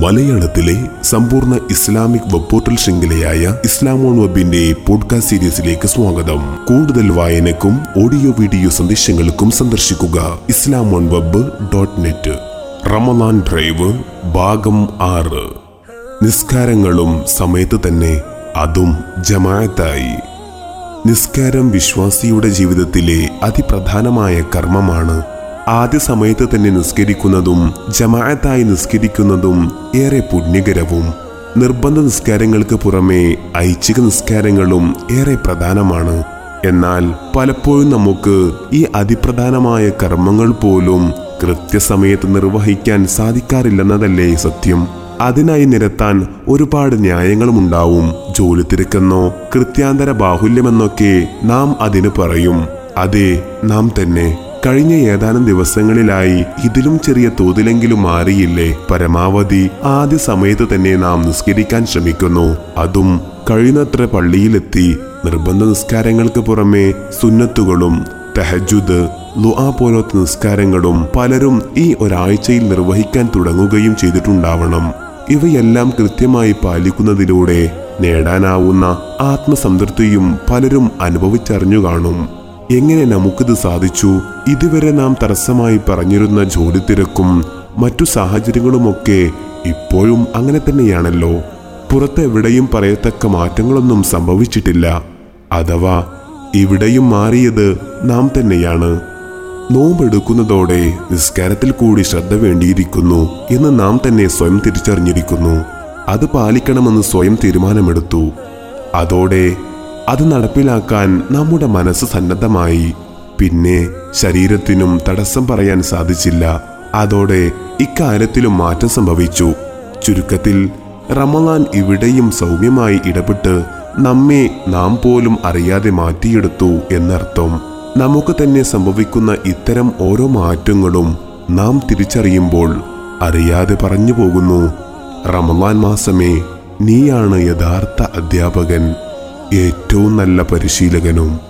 മലയാളത്തിലെ സമ്പൂർണ Islamic web portal ശൃംഖലയായ ഇസ്ലാമോൺ വെബിന്റെ പോഡ്കാസ്റ്റ് സീരീസിലേക്ക് സ്വാഗതം. കൂടുതൽ വായനക്കും ഓഡിയോ വീഡിയോ സന്ദേശങ്ങൾക്കും സന്ദർശിക്കുക Islamon web dot net Ramadan drive ഭാഗം ആറ്. നിസ്കാരങ്ങളും സമയത്ത് തന്നെ അതും ജമാഅത്തായി. നിസ്കാരം വിശ്വാസിയുടെ ജീവിതത്തിലെ അതിപ്രധാനമായ കർമ്മമാണ് ആദ്യ സമയത്ത് തന്നെ നിസ്കരിക്കുന്നതും ജമാഅത്തായി നിസ്കരിക്കുന്നതും ഏറെ പുണ്യകരവും. നിർബന്ധ നിസ്കാരങ്ങൾക്ക് പുറമെ ഐച്ഛിക നിസ്കാരങ്ങളും ഏറെ പ്രധാനമാണ്. എന്നാൽ പലപ്പോഴും നമുക്ക് ഈ അതിപ്രധാനമായ കർമ്മങ്ങൾ പോലും കൃത്യസമയത്ത് നിർവഹിക്കാൻ സാധിക്കാറില്ലെന്നതല്ലേ സത്യം? അതിനായി നിരത്താൻ ഒരുപാട് ന്യായങ്ങളുമുണ്ടാവും ജോലി തിരക്കെന്നോ കൃത്യാന്തര ബാഹുല്യമെന്നൊക്കെ നാം അതിന് പറയും. അതെ നാം തന്നെ. കഴിഞ്ഞ ഏതാനും ദിവസങ്ങളിലായി ഇതിലും ചെറിയ തോതിലെങ്കിലും മാറിയില്ലേ? പരമാവധി ആദ്യ സമയത്ത് തന്നെ നാം നിസ്കരിക്കാൻ ശ്രമിക്കുന്നു. അതും കഴിയുന്നത്ര പള്ളിയിലെത്തി നിർബന്ധ നിസ്കാരങ്ങൾക്ക് പുറമെ സുന്നത്തുകളും തെഹജുദ് ലുആ പോലത്തെ നിസ്കാരങ്ങളും പലരും ഈ ഒരാഴ്ചയിൽ നിർവഹിക്കാൻ തുടങ്ങുകയും ചെയ്തിട്ടുണ്ടാവണം. ഇവയെല്ലാം കൃത്യമായി പാലിക്കുന്നതിലൂടെ നേടാനാവുന്ന ആത്മസംതൃപ്തിയും പലരും അനുഭവിച്ചറിഞ്ഞു കാണും. എങ്ങനെ നമുക്കിത് സാധിച്ചു? ഇതുവരെ നാം തടസ്സമായി പറഞ്ഞിരുന്ന ജോലി തിരക്കും മറ്റു സാഹചര്യങ്ങളുമൊക്കെ ഇപ്പോഴും അങ്ങനെ തന്നെയാണല്ലോ. പുറത്തെവിടെയും പറയത്തക്ക മാറ്റങ്ങളൊന്നും സംഭവിച്ചിട്ടില്ല. അഥവാ ഇവിടെയും മാറിയത് നാം തന്നെയാണ്. നോമ്പെടുക്കുന്നതോടെ നിസ്കാരത്തിൽ കൂടി ശ്രദ്ധ വേണ്ടിയിരിക്കുന്നു എന്ന് നാം തന്നെ സ്വയം തിരിച്ചറിഞ്ഞിരിക്കുന്നു. അത് പാലിക്കണമെന്ന് സ്വയം തീരുമാനമെടുത്തു. അതോടെ അത് നടപ്പിലാക്കാൻ നമ്മുടെ മനസ്സ് സന്നദ്ധമായി. പിന്നെ ശരീരത്തിനും തടസ്സം പറയാൻ സാധിച്ചില്ല. അതോടെ ഇക്കാര്യത്തിലും മാറ്റം സംഭവിച്ചു. ചുരുക്കത്തിൽ റമലാൻ ഇവിടെയും സൗമ്യമായി ഇടപെട്ട് നമ്മെ നാം പോലും അറിയാതെ മാറ്റിയെടുത്തു എന്നർത്ഥം. നമുക്ക് തന്നെ സംഭവിക്കുന്ന ഇത്തരം ഓരോ മാറ്റങ്ങളും നാം തിരിച്ചറിയുമ്പോൾ അറിയാതെ പറഞ്ഞു പോകുന്നു റമലാൻ മാസമേ നീയാണ് യഥാർത്ഥ അധ്യാപകൻ. ഏറ്റവും നല്ല പരിശീലകനും